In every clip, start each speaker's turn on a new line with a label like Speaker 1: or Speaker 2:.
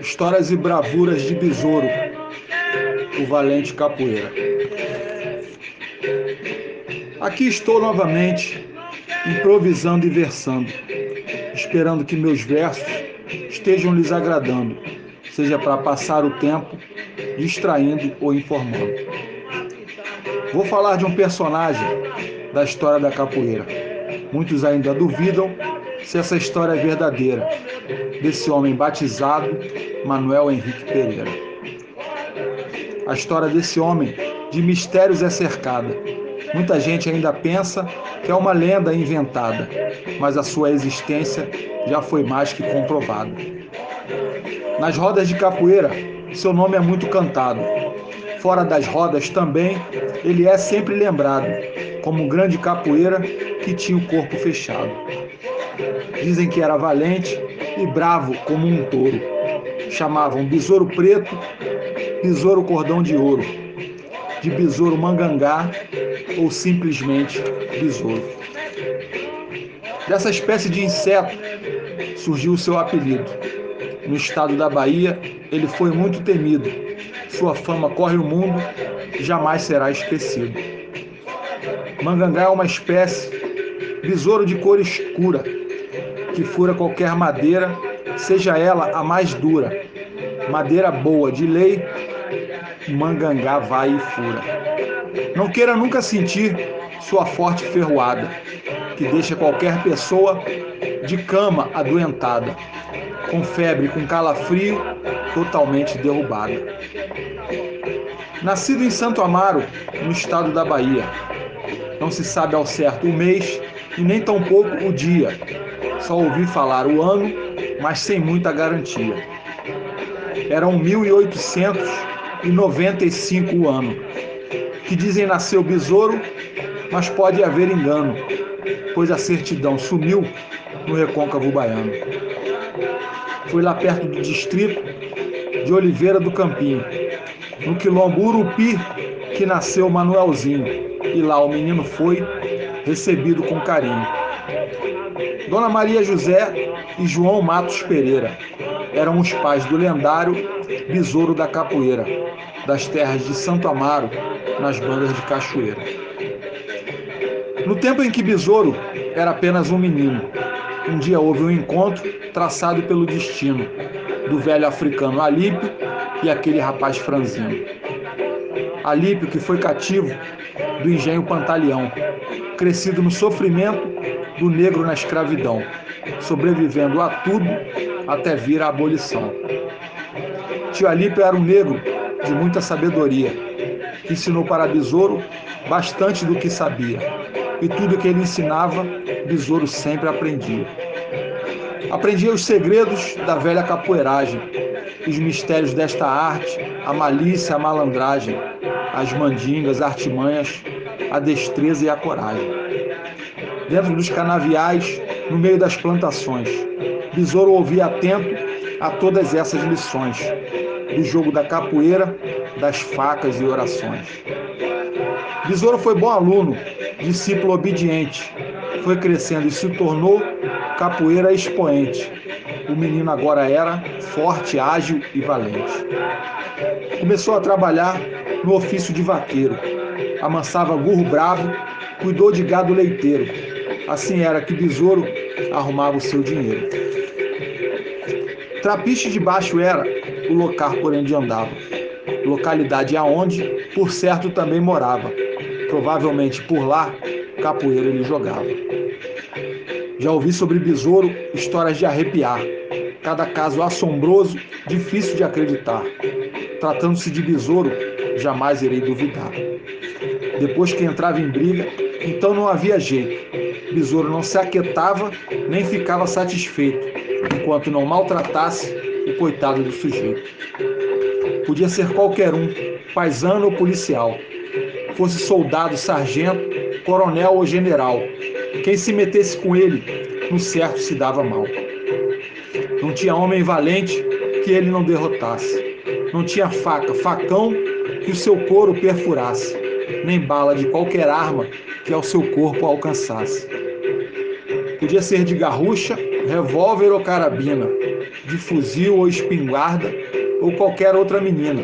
Speaker 1: Histórias e bravuras de Besouro, o valente capoeira. Aqui estou novamente, improvisando e versando, esperando que meus versos estejam lhes agradando, seja para passar o tempo, distraindo ou informando. Vou falar de um personagem da história da capoeira. Muitos ainda duvidam se essa história é verdadeira, desse homem batizado Manuel Henrique Pereira. A história desse homem de mistérios é cercada. Muita gente ainda pensa que é uma lenda inventada, mas a sua existência já foi mais que comprovada. Nas rodas de capoeira, seu nome é muito cantado. Fora das rodas também, ele é sempre lembrado como um grande capoeira que tinha o corpo fechado. Dizem que era valente e bravo como um touro. Chamavam besouro preto, besouro cordão de ouro, de besouro mangangá ou simplesmente besouro. Dessa espécie de inseto surgiu o seu apelido. No estado da Bahia, ele foi muito temido. Sua fama corre o mundo e jamais será esquecido. Mangangá é uma espécie, besouro de cor escura, que fura qualquer madeira, seja ela a mais dura. Madeira boa de lei, mangangá vai e fura. Não queira nunca sentir sua forte ferroada, que deixa qualquer pessoa de cama adoentada, com febre, com calafrio, totalmente derrubada. Nascido em Santo Amaro, no estado da Bahia, não se sabe ao certo o mês e nem tampouco o dia. Só ouvi falar o ano, mas sem muita garantia. Eram 1895 o ano, que dizem nasceu besouro, mas pode haver engano, pois a certidão sumiu no recôncavo baiano. Foi lá perto do distrito de Oliveira do Campinho, no quilombo Urupi, que nasceu Manuelzinho e lá o menino foi recebido com carinho. Dona Maria José e João Matos Pereira eram os pais do lendário Besouro da Capoeira, das terras de Santo Amaro, nas bandas de Cachoeira. No tempo em que Besouro era apenas um menino, um dia houve um encontro traçado pelo destino do velho africano Alípio e aquele rapaz franzino. Alípio, que foi cativo do engenho Pantaleão, crescido no sofrimento do negro na escravidão, sobrevivendo a tudo até vir a abolição. Tio Alípio era um negro de muita sabedoria, que ensinou para Besouro bastante do que sabia, e tudo que ele ensinava, Besouro sempre aprendia. Aprendia os segredos da velha capoeiragem, os mistérios desta arte, a malícia, a malandragem, as mandingas, artimanhas, a destreza e a coragem. Dentro dos canaviais, no meio das plantações, Besouro ouvia atento a todas essas lições, do jogo da capoeira, das facas e orações. Besouro foi bom aluno, discípulo obediente, foi crescendo e se tornou capoeira expoente. O menino agora era forte, ágil e valente. Começou a trabalhar no ofício de vaqueiro. Amansava burro bravo, cuidou de gado leiteiro. Assim era que Besouro arrumava o seu dinheiro. Trapiche de baixo era o local por onde andava, localidade aonde, por certo, também morava. Provavelmente por lá, capoeira ele jogava. Já ouvi sobre besouro histórias de arrepiar, cada caso assombroso, difícil de acreditar. Tratando-se de besouro, jamais irei duvidar. Depois que entrava em briga, então não havia jeito. Besouro não se aquietava nem ficava satisfeito, enquanto não maltratasse o coitado do sujeito. Podia ser qualquer um, paisano ou policial, fosse soldado, sargento, coronel ou general. Quem se metesse com ele, no certo se dava mal. Não tinha homem valente que ele não derrotasse. Não tinha faca, facão que o seu couro perfurasse, nem bala de qualquer arma que ao seu corpo alcançasse. Podia ser de garrucha, revólver ou carabina, de fuzil ou espingarda ou qualquer outra menina.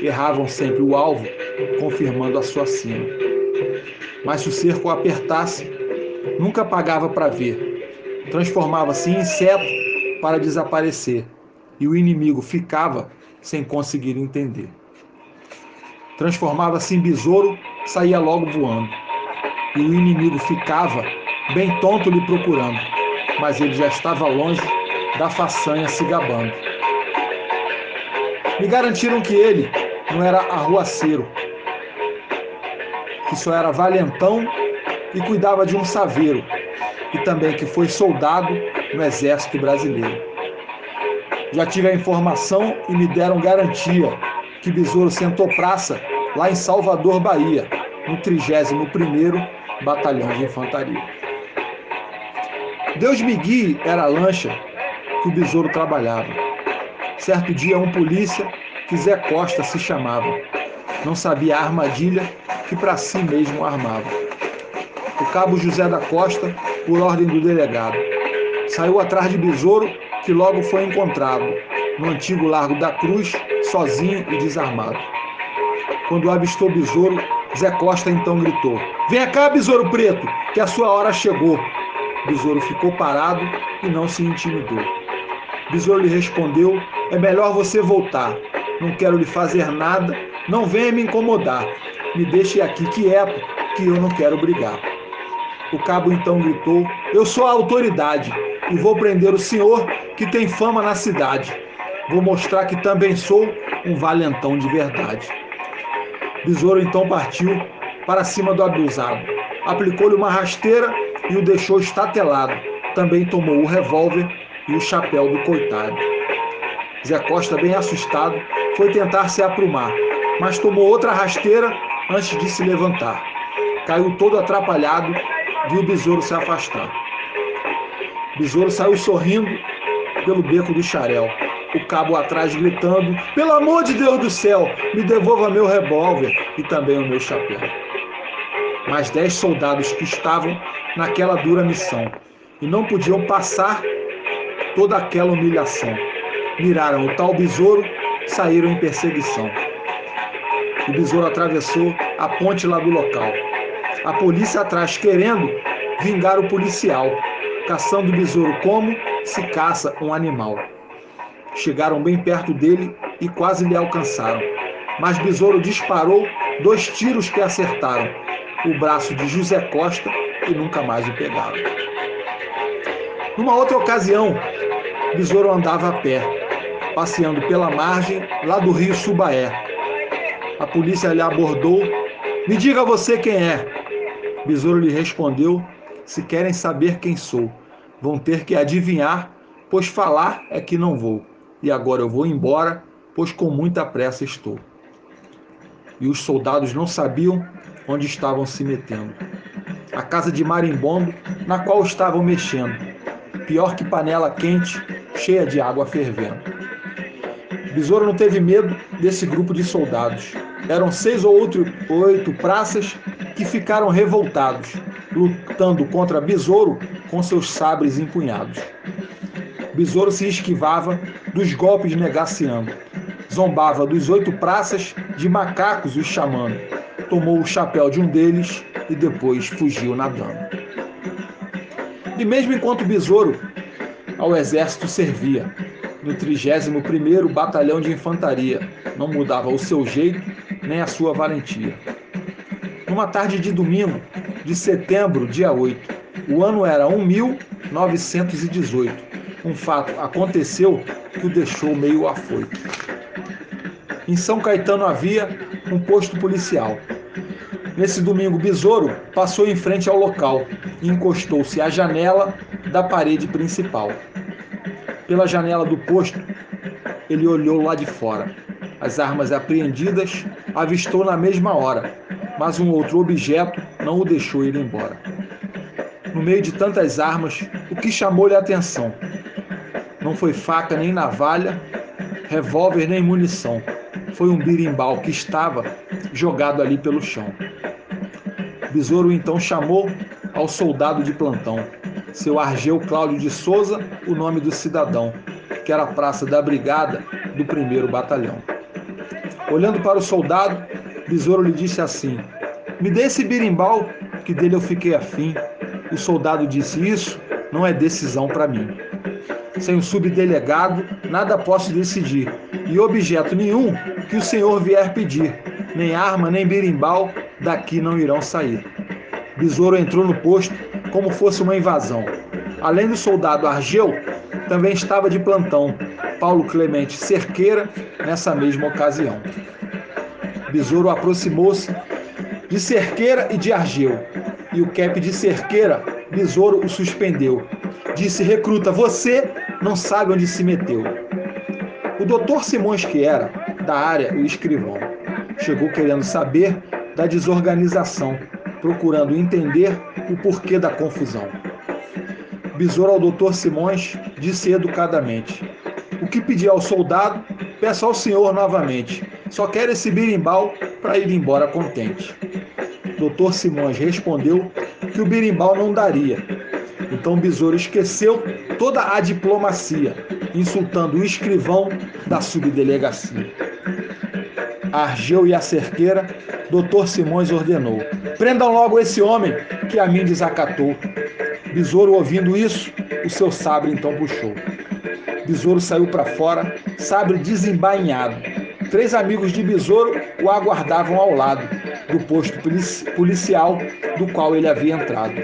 Speaker 1: Erravam sempre o alvo, confirmando a sua sina. Mas se o cerco apertasse, nunca pagava para ver. Transformava-se em inseto para desaparecer, e o inimigo ficava sem conseguir entender. Transformava-se em besouro, saía logo voando, e o inimigo ficava bem tonto lhe procurando, mas ele já estava longe da façanha se gabando. Me garantiram que ele não era arruaceiro, que só era valentão e cuidava de um saveiro, e também que foi soldado no exército brasileiro. Já tive a informação e me deram garantia que Besouro sentou praça lá em Salvador, Bahia, no 31º Batalhão de Infantaria. Deus me guie era a lancha que o besouro trabalhava. Certo dia, um polícia, que Zé Costa se chamava, não sabia a armadilha que para si mesmo armava. O cabo José da Costa, por ordem do delegado, saiu atrás de besouro, que logo foi encontrado, no antigo Largo da Cruz, sozinho e desarmado. Quando avistou besouro, Zé Costa então gritou: Venha cá, besouro preto, que a sua hora chegou. Besouro ficou parado e não se intimidou. Besouro lhe respondeu: É melhor você voltar. Não quero lhe fazer nada, não venha me incomodar. Me deixe aqui quieto, que eu não quero brigar. O cabo então gritou: Eu sou a autoridade e vou prender o senhor que tem fama na cidade. Vou mostrar que também sou um valentão de verdade. Besouro então partiu para cima do abusado. Aplicou-lhe uma rasteira e o deixou estatelado. Também tomou o revólver e o chapéu do coitado. Zé Costa, bem assustado, foi tentar se aprumar, mas tomou outra rasteira antes de se levantar. Caiu todo atrapalhado, viu o besouro se afastar. O besouro saiu sorrindo pelo beco do xarel. O cabo atrás gritando: Pelo amor de Deus do céu, me devolva meu revólver e também o meu chapéu. Mais dez soldados que estavam naquela dura missão e não podiam passar toda aquela humilhação. Miraram o tal besouro, saíram em perseguição. O besouro atravessou a ponte lá do local. A polícia atrás querendo vingar o policial, caçando o besouro como se caça um animal. Chegaram bem perto dele e quase lhe alcançaram. Mas Besouro disparou dois tiros que acertaram o braço de José Costa e nunca mais o pegaram. Numa outra ocasião, Besouro andava a pé, passeando pela margem lá do rio Subaé. A polícia lhe abordou. Me diga você quem é. Besouro lhe respondeu: Se querem saber quem sou, vão ter que adivinhar, pois falar é que não vou. E agora eu vou embora, pois com muita pressa estou. E os soldados não sabiam onde estavam se metendo. A casa de marimbondo na qual estavam mexendo, pior que panela quente, cheia de água fervendo. Besouro não teve medo desse grupo de soldados. Eram seis ou oito praças que ficaram revoltados, lutando contra Besouro com seus sabres empunhados. Besouro se esquivava dos golpes negaciando, zombava dos oito praças de macacos os chamando, tomou o chapéu de um deles e depois fugiu nadando. E mesmo enquanto Besouro ao exército servia, no 31º Batalhão de Infantaria, não mudava o seu jeito nem a sua valentia. Numa tarde de domingo, de setembro, dia 8, o ano era 1918. Um fato aconteceu que o deixou meio afoito. Em São Caetano havia um posto policial. Nesse domingo, Besouro passou em frente ao local e encostou-se à janela da parede principal. Pela janela do posto, ele olhou lá de fora. As armas apreendidas avistou na mesma hora, mas um outro objeto não o deixou ir embora. No meio de tantas armas, o que chamou-lhe a atenção não foi faca nem navalha, revólver nem munição. Foi um birimbau que estava jogado ali pelo chão. Besouro então chamou ao soldado de plantão. seu Argeu Cláudio de Souza, o nome do cidadão, que era a praça da brigada do primeiro batalhão. Olhando para o soldado, Besouro lhe disse assim: Me dê esse birimbau, que dele eu fiquei afim. O soldado disse: Isso não é decisão para mim. Sem o subdelegado, nada posso decidir, e objeto nenhum que o senhor vier pedir, nem arma nem birimbau, daqui não irão sair. Besouro entrou no posto como fosse uma invasão. Além do soldado Argeu, também estava de plantão Paulo Clemente Cerqueira nessa mesma ocasião. Besouro aproximou-se de Cerqueira e de Argeu, e o cap de Cerqueira, Besouro o suspendeu. Disse: Recruta, você não sabe onde se meteu. O doutor Simões, que era da área, o escrivão, chegou querendo saber da desorganização, procurando entender o porquê da confusão. Besouro ao doutor Simões disse educadamente: O que pedi ao soldado, peço ao senhor novamente. Só quero esse birimbau para ir embora contente. Doutor Simões respondeu que o birimbau não daria. Então Besouro esqueceu toda a diplomacia, insultando o escrivão da subdelegacia. Argeu e a cerqueira, doutor Simões ordenou: Prendam logo esse homem que a mim desacatou. Besouro, ouvindo isso, o seu sabre então puxou. Besouro saiu para fora, sabre desembainhado. Três amigos de Besouro o aguardavam ao lado do posto policial do qual ele havia entrado.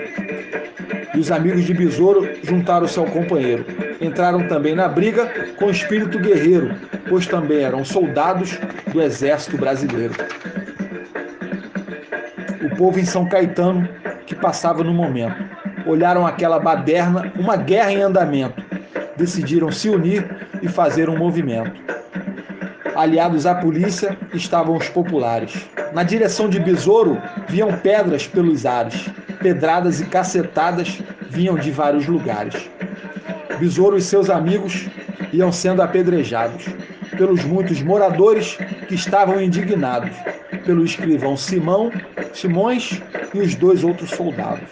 Speaker 1: E os amigos de Besouro juntaram-se ao companheiro. Entraram também na briga com espírito guerreiro, pois também eram soldados do exército brasileiro. O povo em São Caetano, que passava no momento, olharam aquela baderna, uma guerra em andamento, decidiram se unir e fazer um movimento. Aliados à polícia estavam os populares. Na direção de Besouro viam pedras pelos ares, pedradas e cacetadas vinham de vários lugares. Besouro e seus amigos iam sendo apedrejados pelos muitos moradores que estavam indignados, pelo escrivão Simão, Simões e os dois outros soldados.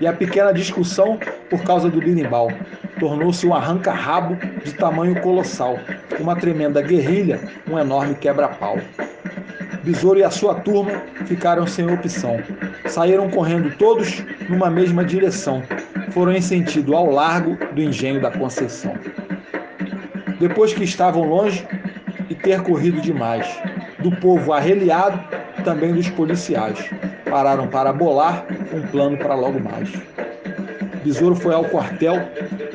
Speaker 1: E a pequena discussão por causa do birimbau tornou-se um arranca-rabo de tamanho colossal, uma tremenda guerrilha, um enorme quebra-pau. Besouro e a sua turma ficaram sem opção. Saíram correndo todos numa mesma direção. Foram em sentido ao largo do engenho da Conceição. Depois que estavam longe e ter corrido demais, do povo arreliado, também dos policiais, pararam para bolar um plano para logo mais. Besouro foi ao quartel,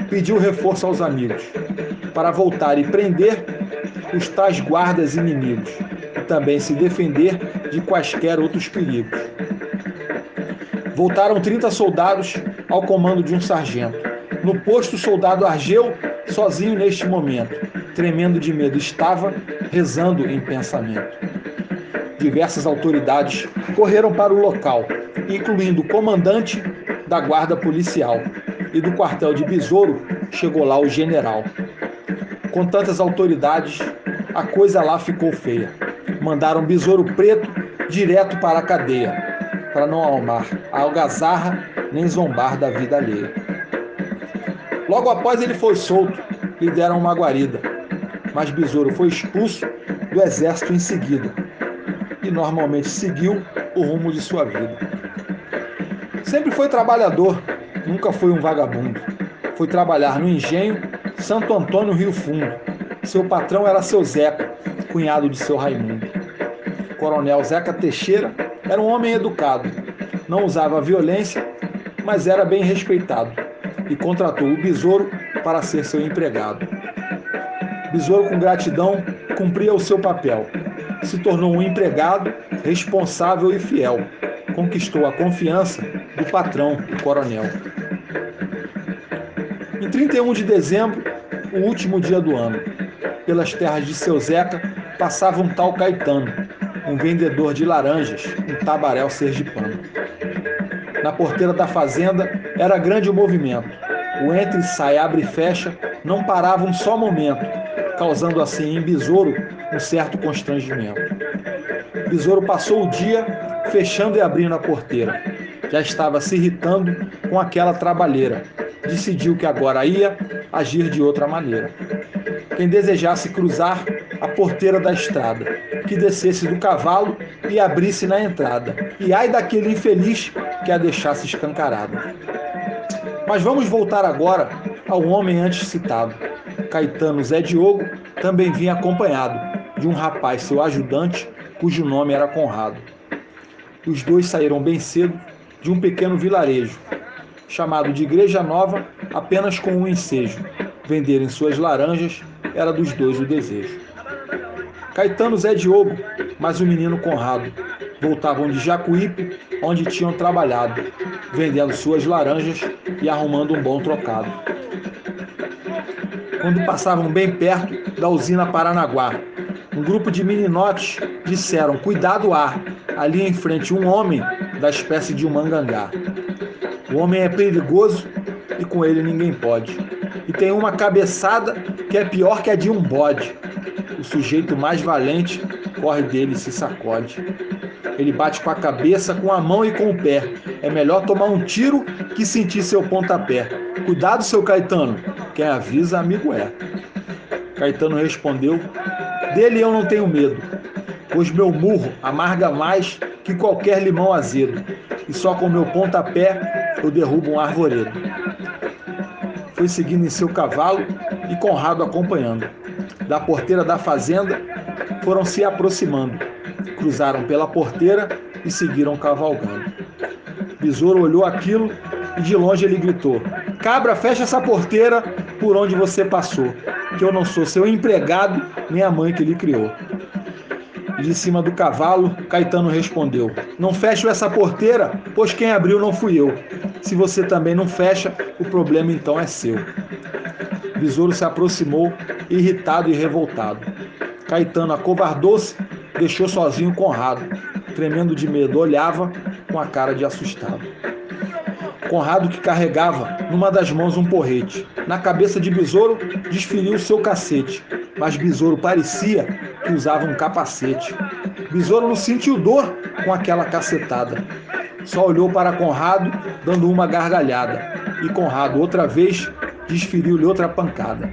Speaker 1: pediu reforço aos amigos, para voltar e prender os tais guardas inimigos, também se defender de quaisquer outros perigos. Voltaram 30 soldados ao comando de um sargento. No posto, o soldado Argeu, sozinho neste momento, tremendo de medo, estava rezando em pensamento. Diversas autoridades correram para o local, incluindo o comandante da guarda policial. E do quartel de Besouro chegou lá o general. Com tantas autoridades, a coisa lá ficou feia. Mandaram Besouro Preto direto para a cadeia, para não almar a algazarra nem zombar da vida alheia. Logo após ele foi solto, lhe deram uma guarida, mas Besouro foi expulso do exército em seguida e normalmente seguiu o rumo de sua vida. Sempre foi trabalhador, nunca foi um vagabundo. Foi trabalhar no engenho Santo Antônio Rio Fundo. Seu patrão era seu Zeca, cunhado de seu Raimundo. Coronel Zeca Teixeira era um homem educado, não usava violência, mas era bem respeitado e contratou o Besouro para ser seu empregado. Besouro, com gratidão, cumpria o seu papel. Se tornou um empregado responsável e fiel. Conquistou a confiança do patrão, o coronel. Em 31 de dezembro, o último dia do ano, pelas terras de seu Zeca passava um tal Caetano, um vendedor de laranjas, um tabaréu sergipano. Na porteira da fazenda era grande o movimento. O entre, sai, abre e fecha não parava um só momento, causando assim em Besouro um certo constrangimento. Besouro passou o dia fechando e abrindo a porteira. já estava se irritando com aquela trabalheira. Decidiu que agora ia agir de outra maneira. Quem desejasse cruzar a porteira da estrada, que descesse do cavalo e abrisse na entrada, e ai daquele infeliz que a deixasse escancarada. Mas vamos voltar agora ao homem antes citado. Caetano Zé Diogo também vinha acompanhado de um rapaz, seu ajudante, cujo nome era Conrado. Os dois saíram bem cedo de um pequeno vilarejo, chamado de Igreja Nova, apenas com um ensejo. Venderem suas laranjas era dos dois o desejo. Caetano Zé Diogo, mas o menino Conrado, voltavam de Jacuípe, onde tinham trabalhado, vendendo suas laranjas e arrumando um bom trocado. Quando passavam bem perto da usina Paranaguá, um grupo de meninotes disseram: Cuidado, ar, ali em frente um homem da espécie de um mangangá. O homem é perigoso e com ele ninguém pode. E tem uma cabeçada que é pior que a de um bode. O sujeito mais valente corre dele e se sacode. Ele bate com a cabeça, com a mão e com o pé. É melhor tomar um tiro que sentir seu pontapé. Cuidado, seu Caetano. Quem avisa, amigo é. Caetano respondeu: Dele eu não tenho medo, pois meu murro amarga mais que qualquer limão azedo, e só com meu pontapé eu derrubo um arvoredo. Foi seguindo em seu cavalo e Conrado acompanhando. Da porteira da fazenda foram se aproximando, cruzaram pela porteira e seguiram cavalgando. Besouro olhou aquilo e de longe ele gritou: Cabra, fecha essa porteira por onde você passou, que eu não sou seu empregado nem a mãe que lhe criou. De cima do cavalo, Caetano respondeu: Não fecho essa porteira, pois quem abriu não fui eu. Se você também não fecha, o problema então é seu. Besouro se aproximou, irritado e revoltado. Caetano acovardou-se, deixou sozinho Conrado. Tremendo de medo, olhava com a cara de assustado. Conrado, que carregava numa das mãos um porrete. Na cabeça de Besouro, desferiu seu cacete, mas Besouro parecia que usava um capacete. Besouro não sentiu dor com aquela cacetada. Só olhou para Conrado, dando uma gargalhada, e Conrado, outra vez, desferiu-lhe outra pancada.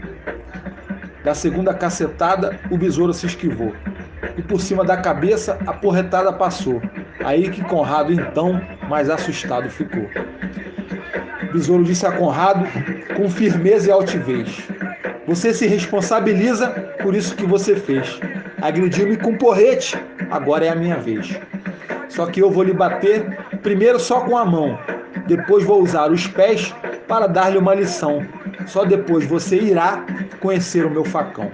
Speaker 1: Da segunda cacetada, o besouro se esquivou, e por cima da cabeça a porretada passou. Aí que Conrado, então, mais assustado ficou. Besouro disse a Conrado com firmeza e altivez: Você se responsabiliza por isso que você fez. Agrediu-me com porrete, agora é a minha vez. Só que eu vou lhe bater primeiro só com a mão, depois vou usar os pés para dar-lhe uma lição. Só depois você irá conhecer o meu facão.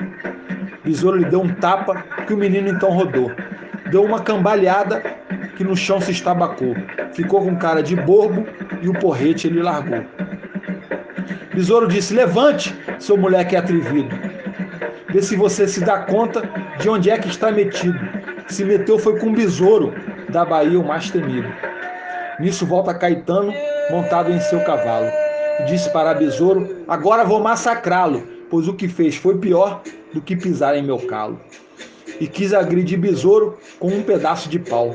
Speaker 1: Besouro lhe deu um tapa que o menino então rodou. Deu uma cambaleada que no chão se estabacou. Ficou com cara de bobo e o porrete ele largou. Besouro disse: Levante, seu moleque atrevido. Vê se você se dá conta de onde é que está metido. Se meteu foi com o besouro da Bahia, o mais temido. Nisso volta Caetano, montado em seu cavalo, disse para Besouro: Agora vou massacrá-lo, pois o que fez foi pior do que pisar em meu calo. E quis agredir Besouro com um pedaço de pau.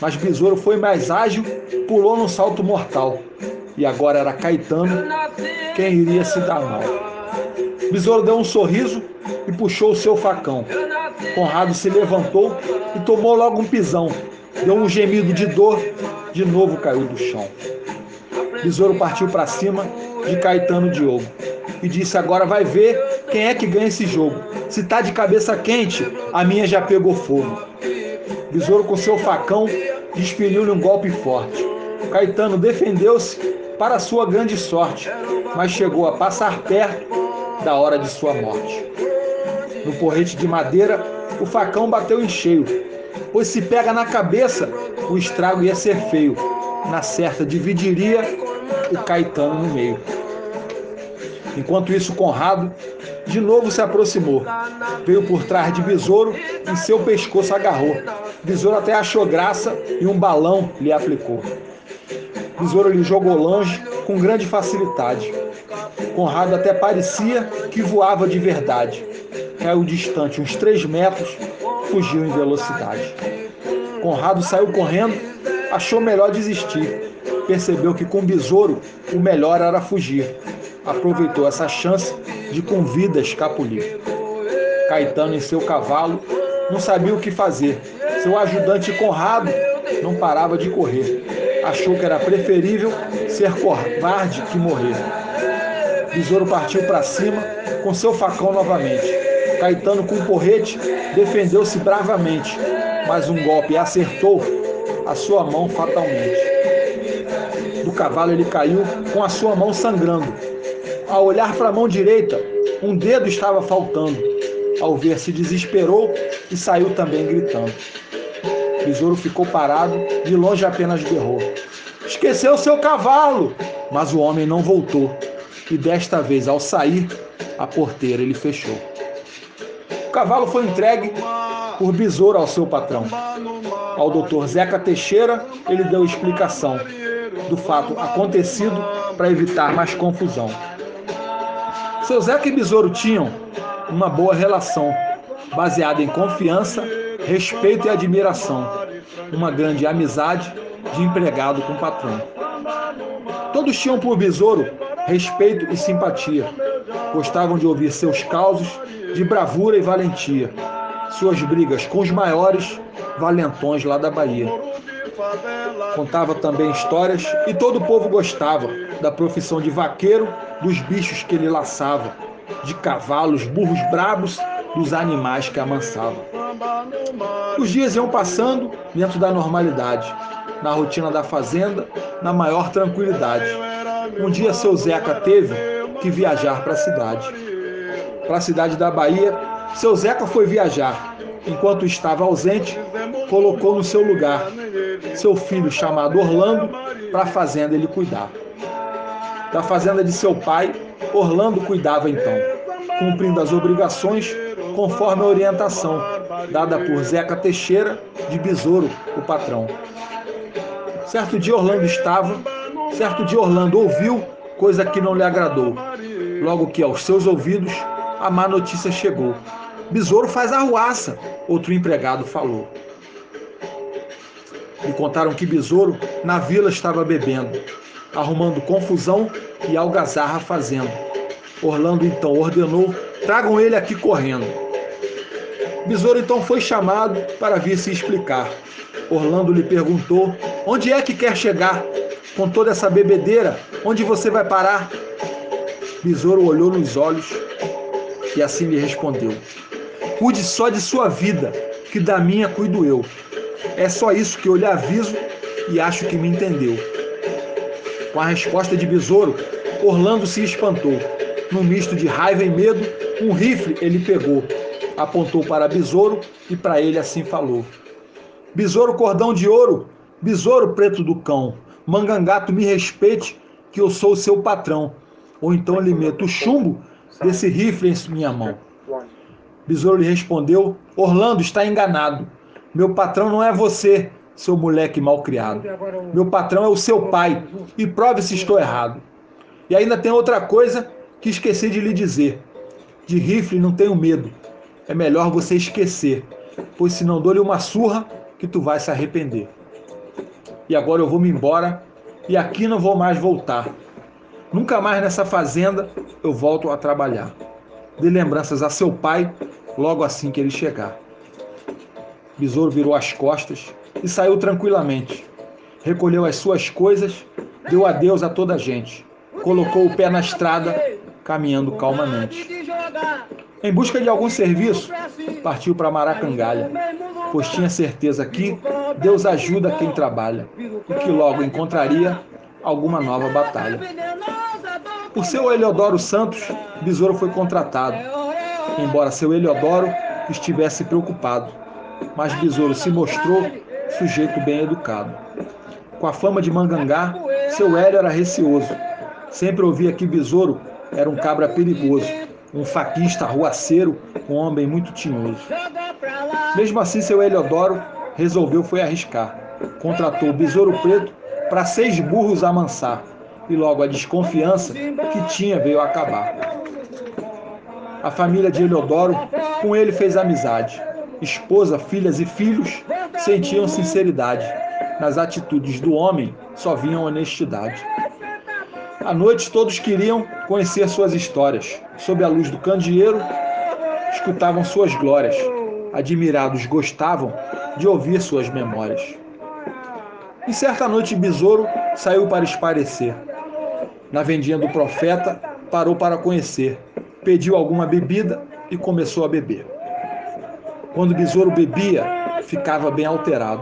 Speaker 1: Mas Besouro foi mais ágil, pulou num salto mortal. E agora era Caetano quem iria se dar mal. Besouro deu um sorriso e puxou o seu facão. Conrado se levantou e tomou logo um pisão. Deu um gemido de dor, de novo caiu do chão. Besouro partiu para cima de Caetano Diogo e disse: Agora vai ver quem é que ganha esse jogo. Se tá de cabeça quente, a minha já pegou fogo. Besouro com seu facão despediu-lhe um golpe forte. Caetano defendeu-se para sua grande sorte, mas chegou a passar perto da hora de sua morte. No porrete de madeira, o facão bateu em cheio, pois se pega na cabeça, o estrago ia ser feio. Na certa dividiria Caetano no meio. Enquanto isso, Conrado de novo se aproximou. Veio por trás de Besouro e seu pescoço agarrou. Besouro até achou graça e um balão lhe aplicou. Besouro lhe jogou longe com grande facilidade. Conrado até parecia que voava de verdade. Caiu distante uns três metros, fugiu em velocidade. Conrado saiu correndo, achou melhor desistir. Percebeu que com besouro o melhor era fugir. Aproveitou essa chance de com vida escapulir. Caetano em seu cavalo não sabia o que fazer. Seu ajudante Conrado não parava de correr. Achou que era preferível ser covarde que morrer. Besouro partiu para cima com seu facão novamente. Caetano, com o porrete, defendeu-se bravamente, mas um golpe acertou a sua mão fatalmente. Cavalo ele caiu com a sua mão sangrando. Ao olhar para a mão direita, um dedo estava faltando. Ao ver, se desesperou e saiu também gritando. Besouro ficou parado, de longe apenas berrou. Esqueceu seu cavalo! Mas o homem não voltou. E desta vez, ao sair, a porteira ele fechou. O cavalo foi entregue por besouro ao seu patrão. Ao doutor Zeca Teixeira, ele deu explicação do fato acontecido para evitar mais confusão. Seu Zeca e Besouro tinham uma boa relação, baseada em confiança, respeito e admiração, uma grande amizade de empregado com patrão. Todos tinham por Besouro respeito e simpatia. Gostavam de ouvir seus causos de bravura e valentia, suas brigas com os maiores valentões lá da Bahia. Contava também histórias e todo o povo gostava da profissão de vaqueiro, dos bichos que ele laçava, de cavalos, burros brabos, dos animais que amansava. Os dias iam passando dentro da normalidade, na rotina da fazenda, na maior tranquilidade. Um dia seu Zeca teve que viajar para a cidade. Para a cidade da Bahia, seu Zeca foi viajar. Enquanto estava ausente, colocou no seu lugar seu filho chamado Orlando para a fazenda ele cuidar. Da fazenda de seu pai, Orlando cuidava então, cumprindo as obrigações conforme a orientação dada por Zeca Teixeira de Besouro, o patrão. Certo dia Orlando estava, certo dia Orlando ouviu coisa que não lhe agradou. Logo que aos seus ouvidos a má notícia chegou. Besouro faz arruaça, outro empregado falou. Me contaram que Besouro na vila estava bebendo, arrumando confusão e algazarra fazendo. Orlando então ordenou: tragam ele aqui correndo. Besouro então foi chamado para vir se explicar. Orlando lhe perguntou: onde é que quer chegar? Com toda essa bebedeira, onde você vai parar? Besouro olhou nos olhos e assim lhe respondeu: Cuide só de sua vida, que da minha cuido eu. É só isso que eu lhe aviso e acho que me entendeu. Com a resposta de Besouro, Orlando se espantou. Num misto de raiva e medo, um rifle ele pegou, apontou para Besouro e para ele assim falou: Besouro cordão de ouro, besouro preto do cão, mangangato me respeite, que eu sou seu patrão. Ou então lhe meto o chumbo desse rifle em minha mão. Besouro lhe respondeu: Orlando está enganado. Meu patrão não é você, seu moleque mal criado. Meu patrão é o seu pai. E prove se estou errado. E ainda tem outra coisa que esqueci de lhe dizer. De rifle não tenho medo. É melhor você esquecer, pois se não dou-lhe uma surra, que tu vai se arrepender. E agora eu vou me embora e aqui não vou mais voltar. Nunca mais nessa fazenda eu volto a trabalhar. Dê lembranças a seu pai logo assim que ele chegar. Besouro virou as costas e saiu tranquilamente. Recolheu as suas coisas, deu adeus a toda a gente. Colocou o pé na estrada, caminhando calmamente. Em busca de algum serviço, partiu para Maracangalha, pois tinha certeza que Deus ajuda quem trabalha e que logo encontraria alguma nova batalha. Por seu Eliodoro Santos, Besouro foi contratado, embora seu Eliodoro estivesse preocupado mas Besouro se mostrou sujeito bem educado. Com a fama de mangangá, seu Hélio era receoso. Sempre ouvia que Besouro era um cabra perigoso, um faquista arruaceiro, um homem muito tinhoso. Mesmo assim, seu Heliodoro resolveu foi arriscar. Contratou o Besouro Preto para seis burros amansar, e logo a desconfiança que tinha veio acabar. A família de Heliodoro com ele fez amizade esposa, filhas e filhos sentiam sinceridade nas atitudes do homem só vinha honestidade. À noite, todos queriam conhecer suas histórias. Sob a luz do candeeiro, escutavam suas glórias. Admirados, gostavam de ouvir suas memórias. Em certa noite, Besouro saiu para esparecer. Na vendinha do profeta, parou para conhecer. Pediu alguma bebida e começou a beber. Quando o besouro bebia, ficava bem alterado.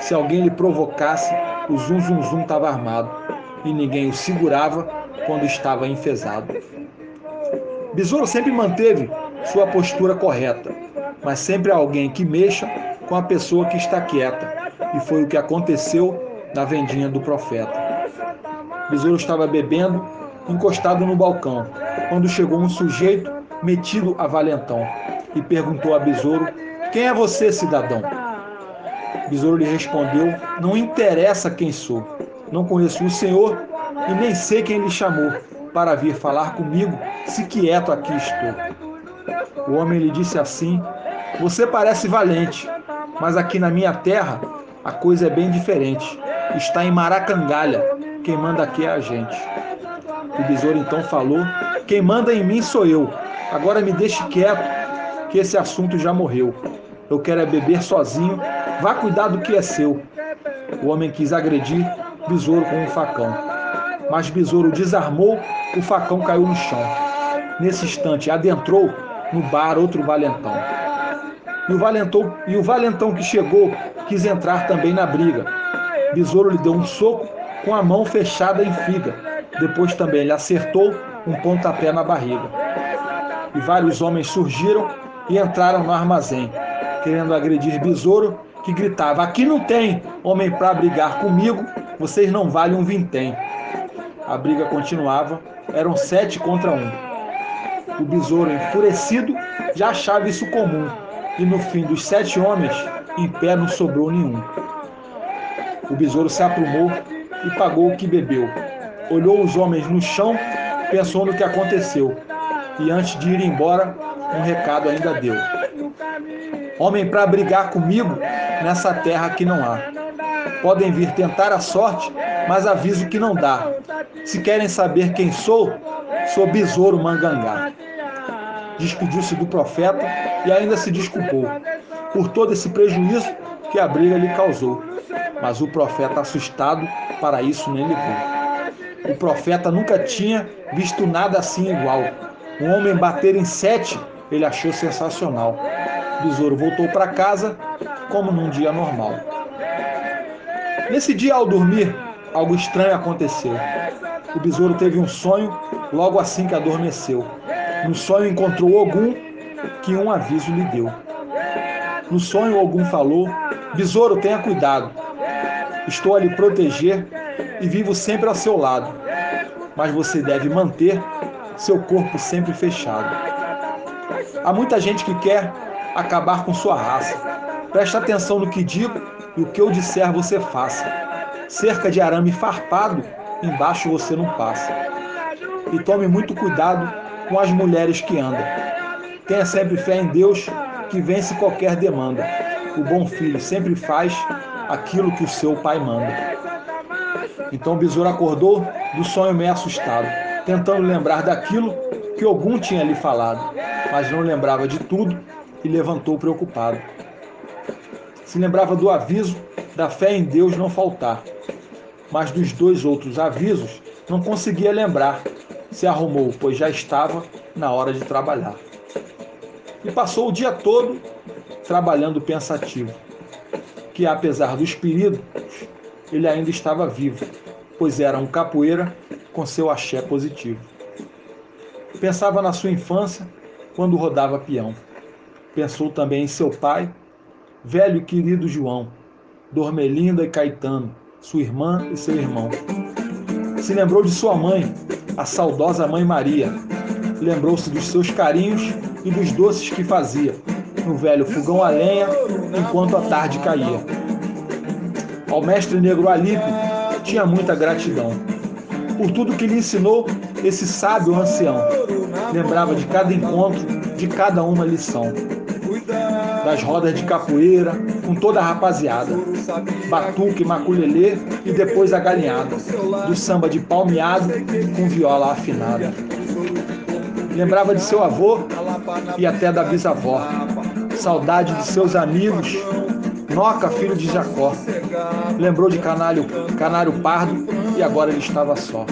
Speaker 1: Se alguém lhe provocasse, o zum zum zum estava armado e ninguém o segurava quando estava enfesado. Besouro sempre manteve sua postura correta, mas sempre há alguém que mexa com a pessoa que está quieta, e foi o que aconteceu na vendinha do profeta. Besouro estava bebendo, encostado no balcão, quando chegou um sujeito metido a valentão e perguntou a Besouro: Quem é você, cidadão? Besouro lhe respondeu: Não interessa quem sou. Não conheço o Senhor e nem sei quem lhe chamou para vir falar comigo, se quieto aqui estou. O homem lhe disse assim: Você parece valente, mas aqui na minha terra a coisa é bem diferente. Está em Maracangalha. Quem manda aqui é a gente. O besouro então falou: Quem manda em mim sou eu. Agora me deixe quieto, que esse assunto já morreu. Eu quero é beber sozinho. Vá cuidar do que é seu. O homem quis agredir Besouro com um facão. Mas Besouro desarmou, o facão caiu no chão. Nesse instante, adentrou no bar outro valentão. E o valentão, e o valentão que chegou quis entrar também na briga. Besouro lhe deu um soco com a mão fechada em figa. Depois também lhe acertou um pontapé na barriga. E vários homens surgiram e entraram no armazém, querendo agredir Besouro, que gritava: Aqui não tem homem para brigar comigo, vocês não valem um vintém. A briga continuava, eram sete contra um. O besouro, enfurecido, já achava isso comum, e no fim dos sete homens, em pé não sobrou nenhum. O besouro se aprumou e pagou o que bebeu. Olhou os homens no chão, pensou no que aconteceu, e antes de ir embora, um recado ainda deu. Homem para brigar comigo nessa terra que não há. Podem vir tentar a sorte, mas aviso que não dá. Se querem saber quem sou, sou Besouro Mangangá. Despediu-se do profeta e ainda se desculpou por todo esse prejuízo que a briga lhe causou. Mas o profeta, assustado, para isso nem ligou. O profeta nunca tinha visto nada assim igual. Um homem bater em sete, ele achou sensacional. Besouro voltou para casa como num dia normal. Nesse dia, ao dormir, algo estranho aconteceu. O besouro teve um sonho logo assim que adormeceu. No sonho encontrou Ogum, que um aviso lhe deu. No sonho, Ogum falou: Besouro, tenha cuidado. Estou a lhe proteger e vivo sempre ao seu lado. Mas você deve manter seu corpo sempre fechado. Há muita gente que quer acabar com sua raça. Preste atenção no que digo e o que eu disser você faça. Cerca de arame farpado, embaixo você não passa. E tome muito cuidado com as mulheres que andam. Tenha sempre fé em Deus, que vence qualquer demanda. O bom filho sempre faz aquilo que o seu pai manda. Então o besouro acordou do sonho meio assustado, tentando lembrar daquilo que algum tinha lhe falado, mas não lembrava de tudo e levantou preocupado se lembrava do aviso da fé em Deus não faltar, mas dos dois outros avisos não conseguia lembrar. Se arrumou, pois já estava na hora de trabalhar. E passou o dia todo trabalhando pensativo, que apesar dos perigos, ele ainda estava vivo, pois era um capoeira com seu axé positivo. Pensava na sua infância, quando rodava peão. Pensou também em seu pai, velho e querido João, Dormelinda e Caetano, sua irmã e seu irmão. Se lembrou de sua mãe, a saudosa Mãe Maria. Lembrou-se dos seus carinhos e dos doces que fazia, no velho fogão a lenha, enquanto a tarde caía. Ao mestre negro Alípio tinha muita gratidão. Por tudo que lhe ensinou esse sábio ancião. Lembrava de cada encontro, de cada uma lição das rodas de capoeira, com toda a rapaziada, batuque, maculelê e depois a galinhada, do samba de palmeado com viola afinada. Lembrava de seu avô e até da bisavó, saudade de seus amigos, Noca, filho de Jacó. Lembrou de Canário, Canário Pardo e agora ele estava só.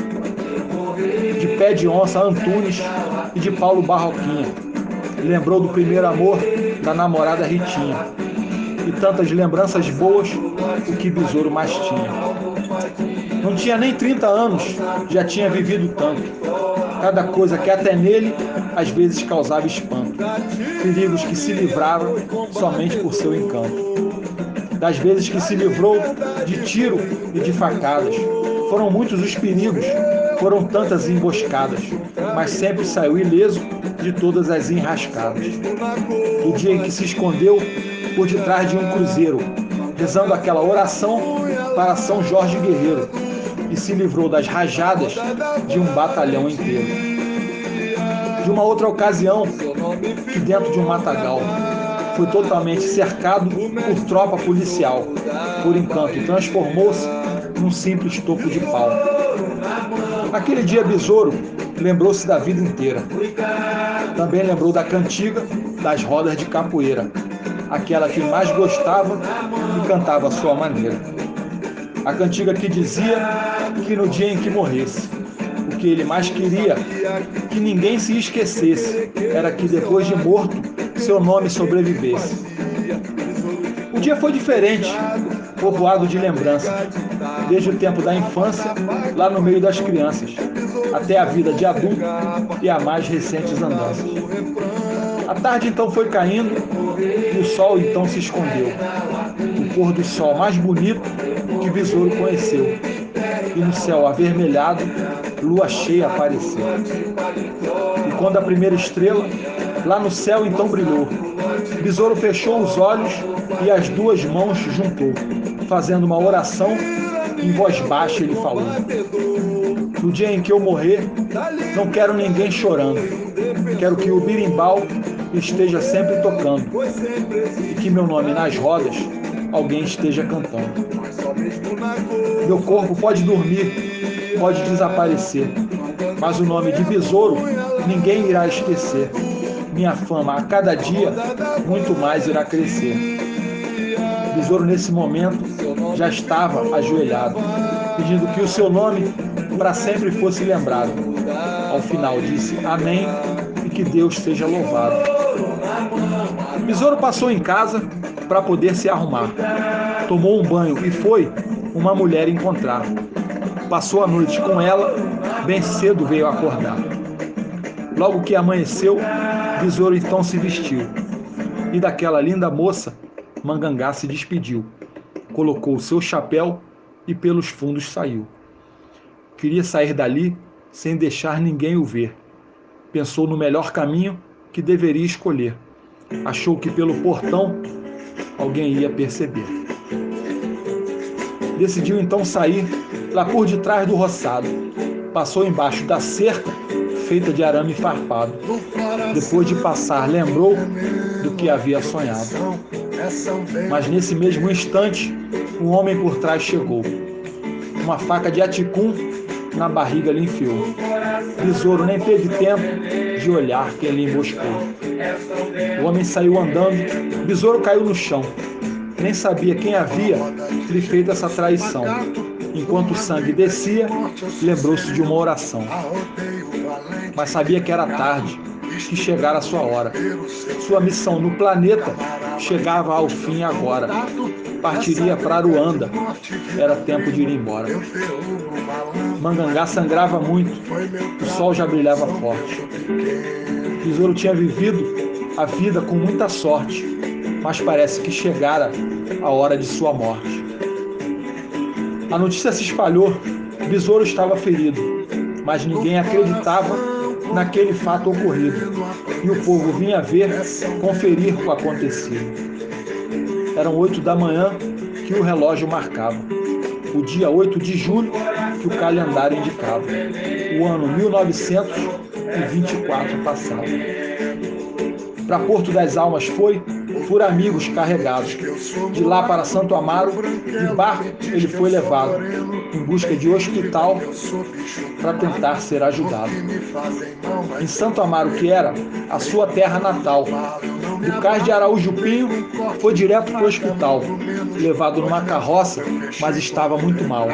Speaker 1: De pé de onça, Antunes e de Paulo Barroquinha. Lembrou do primeiro amor da namorada Ritinha. E tantas lembranças boas o que Besouro mais tinha. Não tinha nem 30 anos, já tinha vivido tanto. Cada coisa que até nele às vezes causava espanto. Perigos que se livravam somente por seu encanto das vezes que se livrou de tiro e de facadas. Foram muitos os perigos, foram tantas emboscadas, mas sempre saiu ileso de todas as enrascadas. O dia em que se escondeu por detrás de um cruzeiro, rezando aquela oração para São Jorge Guerreiro, e se livrou das rajadas de um batalhão inteiro. De uma outra ocasião, que dentro de um matagal, foi totalmente cercado por tropa policial. Por encanto, transformou-se num simples topo de pau. Aquele dia, Besouro lembrou-se da vida inteira. Também lembrou da cantiga das rodas de capoeira, aquela que mais gostava e cantava à sua maneira. A cantiga que dizia que no dia em que morresse, o que ele mais queria que ninguém se esquecesse era que depois de morto seu nome sobrevivesse. O dia foi diferente, povoado de lembranças, desde o tempo da infância, lá no meio das crianças, até a vida de adulto e a mais recentes andanças. A tarde então foi caindo e o sol então se escondeu. O pôr do sol mais bonito que Besouro conheceu. E no céu avermelhado, lua cheia apareceu. E quando a primeira estrela Lá no céu então brilhou. Besouro fechou os olhos e as duas mãos juntou, fazendo uma oração. Em voz baixa ele falou: No dia em que eu morrer, não quero ninguém chorando. Quero que o birimbau esteja sempre tocando e que meu nome nas rodas alguém esteja cantando. Meu corpo pode dormir, pode desaparecer, mas o nome de besouro ninguém irá esquecer minha fama a cada dia muito mais irá crescer. O besouro, nesse momento, já estava ajoelhado, pedindo que o seu nome para sempre fosse lembrado. Ao final, disse Amém e que Deus seja louvado. O besouro passou em casa para poder se arrumar. Tomou um banho e foi uma mulher encontrar. Passou a noite com ela, bem cedo veio acordar. Logo que amanheceu, Besouro então se vestiu. E daquela linda moça, Mangangá se despediu. Colocou o seu chapéu e pelos fundos saiu. Queria sair dali sem deixar ninguém o ver. Pensou no melhor caminho que deveria escolher. Achou que pelo portão alguém ia perceber. Decidiu então sair lá por detrás do roçado. Passou embaixo da cerca feita de arame farpado. Depois de passar, lembrou do que havia sonhado. Mas nesse mesmo instante, um homem por trás chegou. Uma faca de aticum na barriga lhe enfiou. Besouro nem teve tempo de olhar quem lhe emboscou. O homem saiu andando, Besouro caiu no chão. Nem sabia quem havia lhe feito essa traição. Enquanto o sangue descia, lembrou-se de uma oração mas sabia que era tarde, que chegara a sua hora. Sua missão no planeta chegava ao fim agora. Partiria para Aruanda. Era tempo de ir embora. Mangangá sangrava muito. O sol já brilhava forte. Tesouro tinha vivido a vida com muita sorte, mas parece que chegara a hora de sua morte. A notícia se espalhou. Besouro estava ferido, mas ninguém acreditava naquele fato ocorrido, e o povo vinha ver, conferir o acontecido. Eram oito da manhã que o relógio marcava, o dia 8 de julho que o calendário indicava, o ano 1924 passado. Para Porto das Almas foi por amigos carregados. De lá para Santo Amaro, de barco, ele foi levado em busca de hospital para tentar ser ajudado. Em Santo Amaro, que era a sua terra natal, do cais de Araújo Pinho, foi direto para o hospital, levado numa carroça, mas estava muito mal.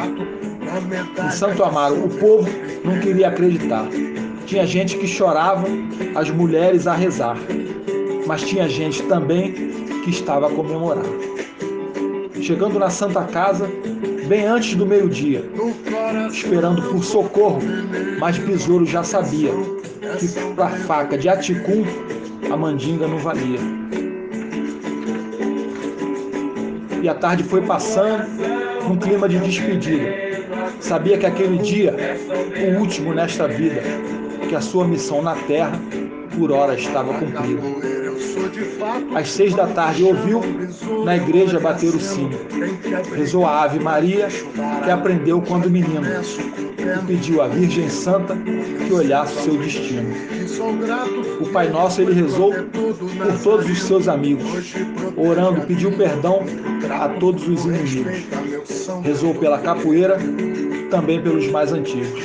Speaker 1: Em Santo Amaro, o povo não queria acreditar. Tinha gente que chorava, as mulheres a rezar, mas tinha gente também que estava a comemorar. Chegando na Santa Casa, bem antes do meio-dia, esperando por socorro, mas Besouro já sabia que para a faca de Aticum a mandinga não valia. E a tarde foi passando num clima de despedida. Sabia que aquele dia, o último nesta vida, que a sua missão na terra, por hora estava cumprida. Às seis da tarde ouviu na igreja bater o sino. Rezou a Ave Maria, que aprendeu quando menino, e pediu à Virgem Santa que olhasse o seu destino. O Pai Nosso ele rezou por todos os seus amigos, orando, pediu perdão a todos os inimigos. Rezou pela capoeira, também pelos mais antigos.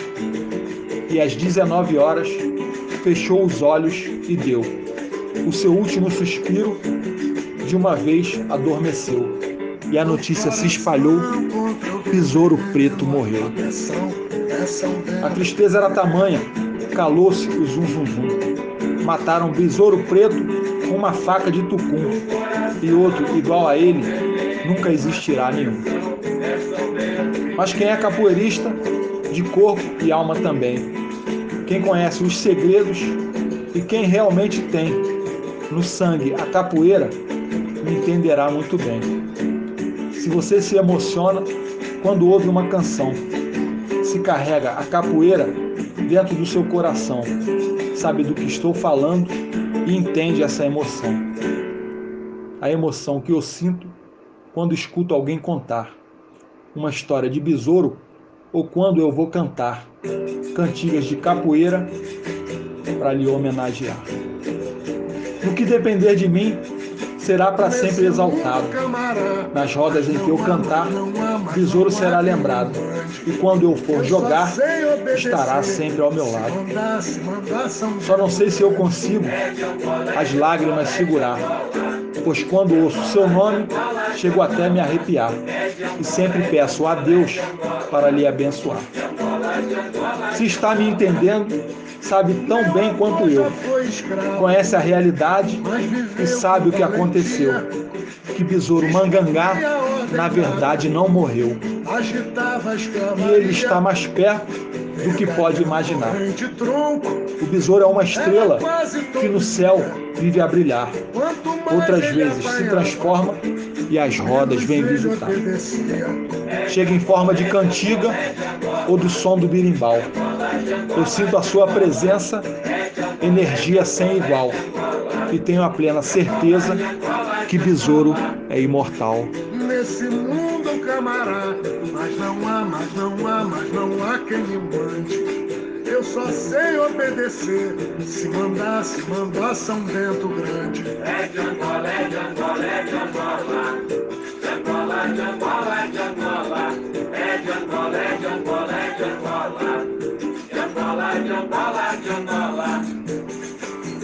Speaker 1: E às 19 horas, fechou os olhos e deu. O seu último suspiro, de uma vez, adormeceu. E a notícia se espalhou: Besouro Preto morreu. A tristeza era tamanha, calou-se o zum zum zum. Mataram Besouro Preto com uma faca de tucum, e outro igual a ele nunca existirá nenhum. Mas quem é capoeirista, de corpo e alma também, quem conhece os segredos e quem realmente tem no sangue a capoeira, me entenderá muito bem. Se você se emociona quando ouve uma canção, se carrega a capoeira dentro do seu coração, sabe do que estou falando e entende essa emoção. A emoção que eu sinto quando escuto alguém contar uma história de besouro ou quando eu vou cantar cantigas de capoeira para lhe homenagear. No que depender de mim, será para sempre exaltado. Nas rodas em que eu cantar, besouro será lembrado. E quando eu for jogar, estará sempre ao meu lado. Só não sei se eu consigo as lágrimas segurar, pois quando ouço seu nome, chego até a me arrepiar. E sempre peço a Deus para lhe abençoar. Se está me entendendo, sabe tão bem quanto eu. Conhece a realidade e sabe o que aconteceu. Que Besouro Mangangá, na verdade, não morreu. E ele está mais perto do que pode imaginar. O besouro é uma estrela que no céu vive a brilhar. Outras vezes se transforma e as rodas vêm visitar. Chega em forma de cantiga ou do som do birimbau. Eu sinto a sua presença, energia sem igual, e tenho a plena certeza que besouro é imortal.
Speaker 2: Nesse mundo, camarada, mas não há, mas não há, mas não há quem me mande. Eu só sei obedecer. Se mandar, se mandar, São Bento Grande.
Speaker 3: É de Angola, é de Angola, é de Angola. De Angola, de Angola. É de Angola, é de Angola, é de Angola. De Angola, de Angola, de Angola.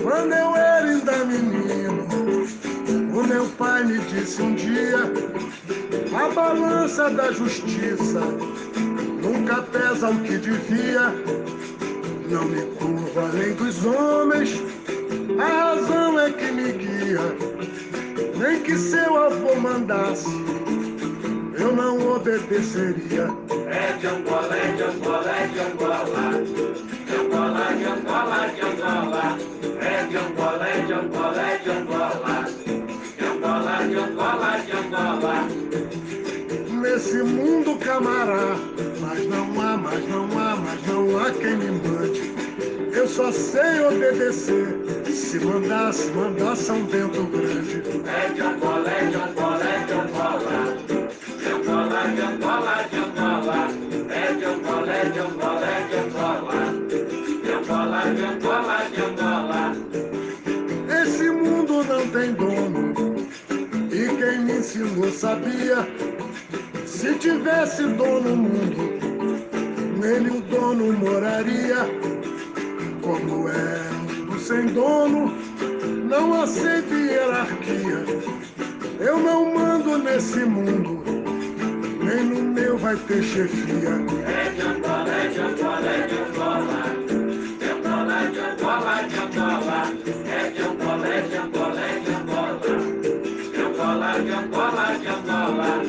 Speaker 2: Quando eu era ainda menino, o meu pai me disse um dia: a balança da justiça nunca pesa o que devia. Não me curvo além dos homens, a razão é que me guia. Nem que seu avô mandasse, eu não obedeceria.
Speaker 3: É de Angola, é de Angola, é de Angola. De Angola, de Angola, de Angola. É de Angola, é de Angola, é de Angola. De Angola, de Angola, de Angola.
Speaker 2: Nesse mundo camará, mas não há, mas não há, mas não há quem me mande. Eu só sei obedecer. Se mandar, se mandar, São Bento Grande.
Speaker 3: É de Angola, é de Angola, de Angola, de Angola. É de Angola, é de Angola, é de Angola. De Angola, de Angola, de Angola.
Speaker 2: Esse mundo não tem dono, Xingô sabia, se tivesse dono no mundo, nele o dono moraria. Como é mundo sem dono, não aceito hierarquia. Eu não mando nesse mundo, nem no meu vai ter chefia.
Speaker 3: É de Angola, é de Angola, é de Angola. De Angola, de Angola, de Angola. É de Angola, é de Angola, é de Angola. De Angola.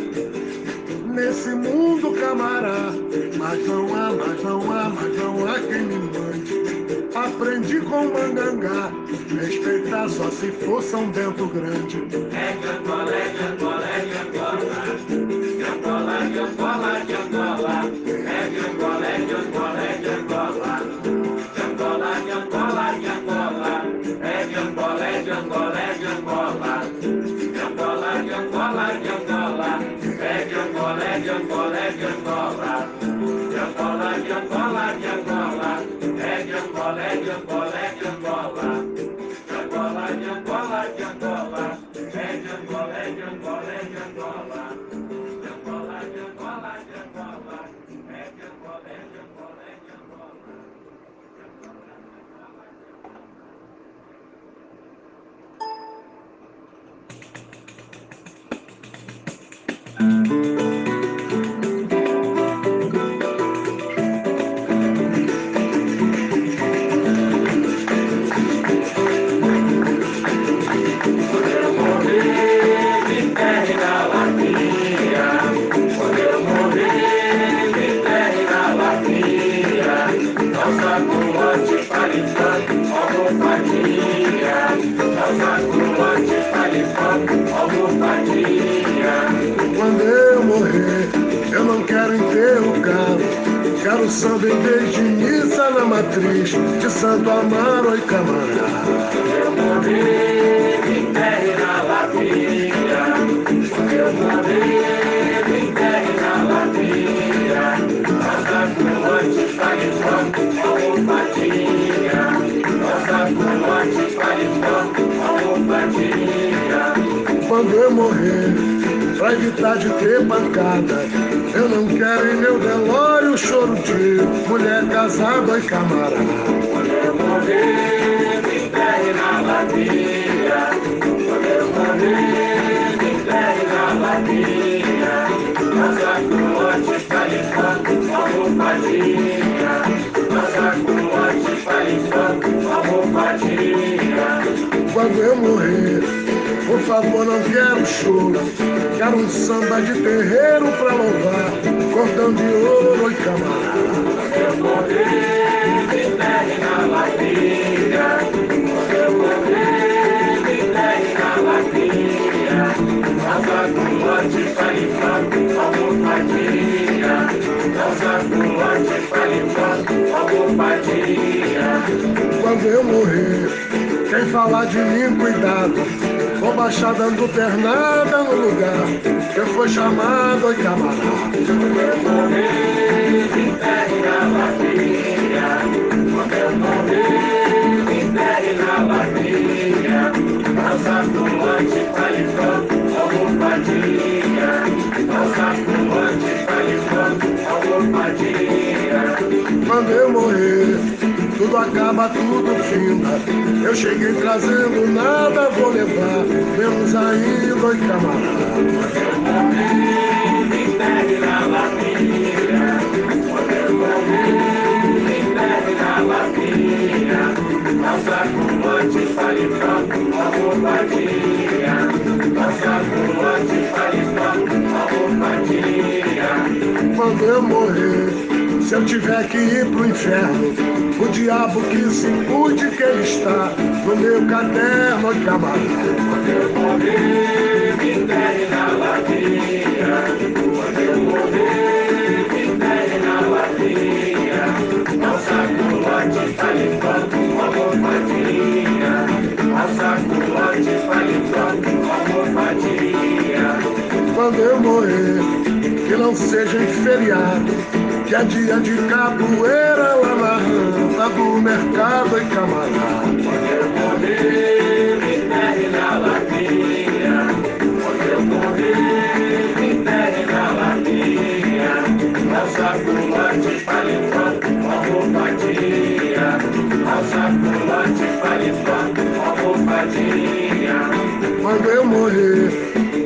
Speaker 2: Nesse mundo, camará, mas não há, mas não há, mas não há quem me mande. Aprendi com mangangá, respeitar só se for São Bento Grande.
Speaker 3: É de Angola, é de Angola, de Angola, de Angola. É de Angola, é de Angola, é de Angola. De Angola, de Angola, de Angola. É de Angola, é
Speaker 2: Samba em missa na matriz de Santo Amaro e Camará.
Speaker 3: Eu enterre na latinha. Quando eu morrer, me enterre na latinha. Nossa coroante palipando, almofadinha. Nossa coroante palipando, almofadinha.
Speaker 2: Quando eu morrer, pra evitar de ter pancada, eu não quero em meu velório choro de mulher casada e camarada.
Speaker 3: Quando eu morrer, me enterre na latinha. Quando eu morrer, me enterre na latinha. Nossa coroante palipando, almofadinha. Nossa coroante palipando, almofadinha.
Speaker 2: Quando eu morrer, por favor, não quero choro. Quero um samba de terreiro pra louvar, cordão de ouro e camarada.
Speaker 3: Quando eu morrer, me enterre na latinha. Quando eu morrer, me enterre na latinha. Nossa coroante palipando, almofadinha. Nossa coroante palipando, almofadinha.
Speaker 2: Quando eu morrer, quem falar de mim, cuidado. Vou baixar dando pernada no lugar que eu fui chamado e camarada.
Speaker 3: Eu morrer, me enterre na latinha. Quando eu morrer, me enterre na latinha. Nossa coroante
Speaker 2: acaba, tudo finda. Eu cheguei trazendo nada, vou levar, menos ainda, oi camarada.
Speaker 3: Quando eu morrer, me enterre na latinha. Quando eu morrer, me enterre na latinha. Nossa coroante palipando, almofadinha. Nossa coroante palipando, almofadinha.
Speaker 2: Quando eu morrer, se eu tiver que ir pro inferno, o diabo que se cuide que ele está no meu caderno, oi camarada.
Speaker 3: Quando eu morrer, me enterre na latinha. Quando eu morrer, me enterre na latinha. Nossa coroante palipando, almofadinha. Nossa coroante palipando, almofadinha.
Speaker 2: Quando eu morrer, que não seja em feriado, que é dia de capoeira lá na rua do mercado e camarada.
Speaker 3: Pode correr, me pegue na latinha. Pode correr, me pegue na latinha. Nossa culante paletó, uma bobadinha. Nossa culante paletó, uma bobadinha.
Speaker 2: Quando eu morrer,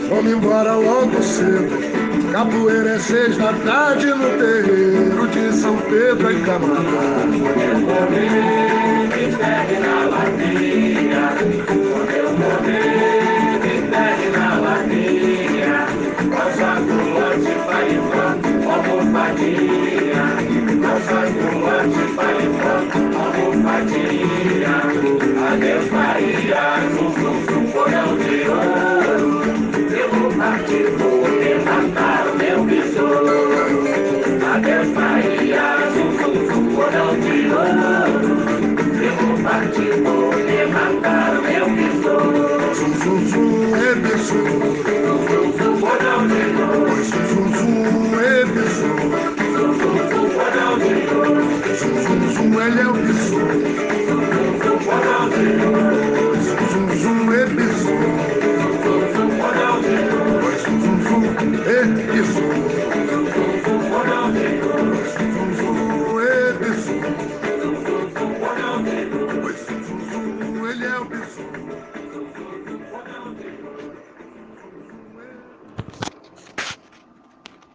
Speaker 2: vamos embora logo cedo. Capoeira é seis da tarde no terreiro de São Pedro em Camaná.
Speaker 3: Quando eu morrer, me enterre na latinha. Quando eu morrer, me enterre na latinha. Alçaculote, paletó, almofadinha. Alçaculote, paletó, almofadinha. Adeus, Bahia, zum, zum, zum, porão de ouro. Levantar o meu besouro. Zum, zum, zum,
Speaker 2: é besouro.
Speaker 3: Zum, zum, de ouro.
Speaker 2: Zum, zum, zum, é besouro.
Speaker 3: Zum, zum, de ouro.
Speaker 2: Zum, zum, zum, ele é o besouro.
Speaker 3: Ouro.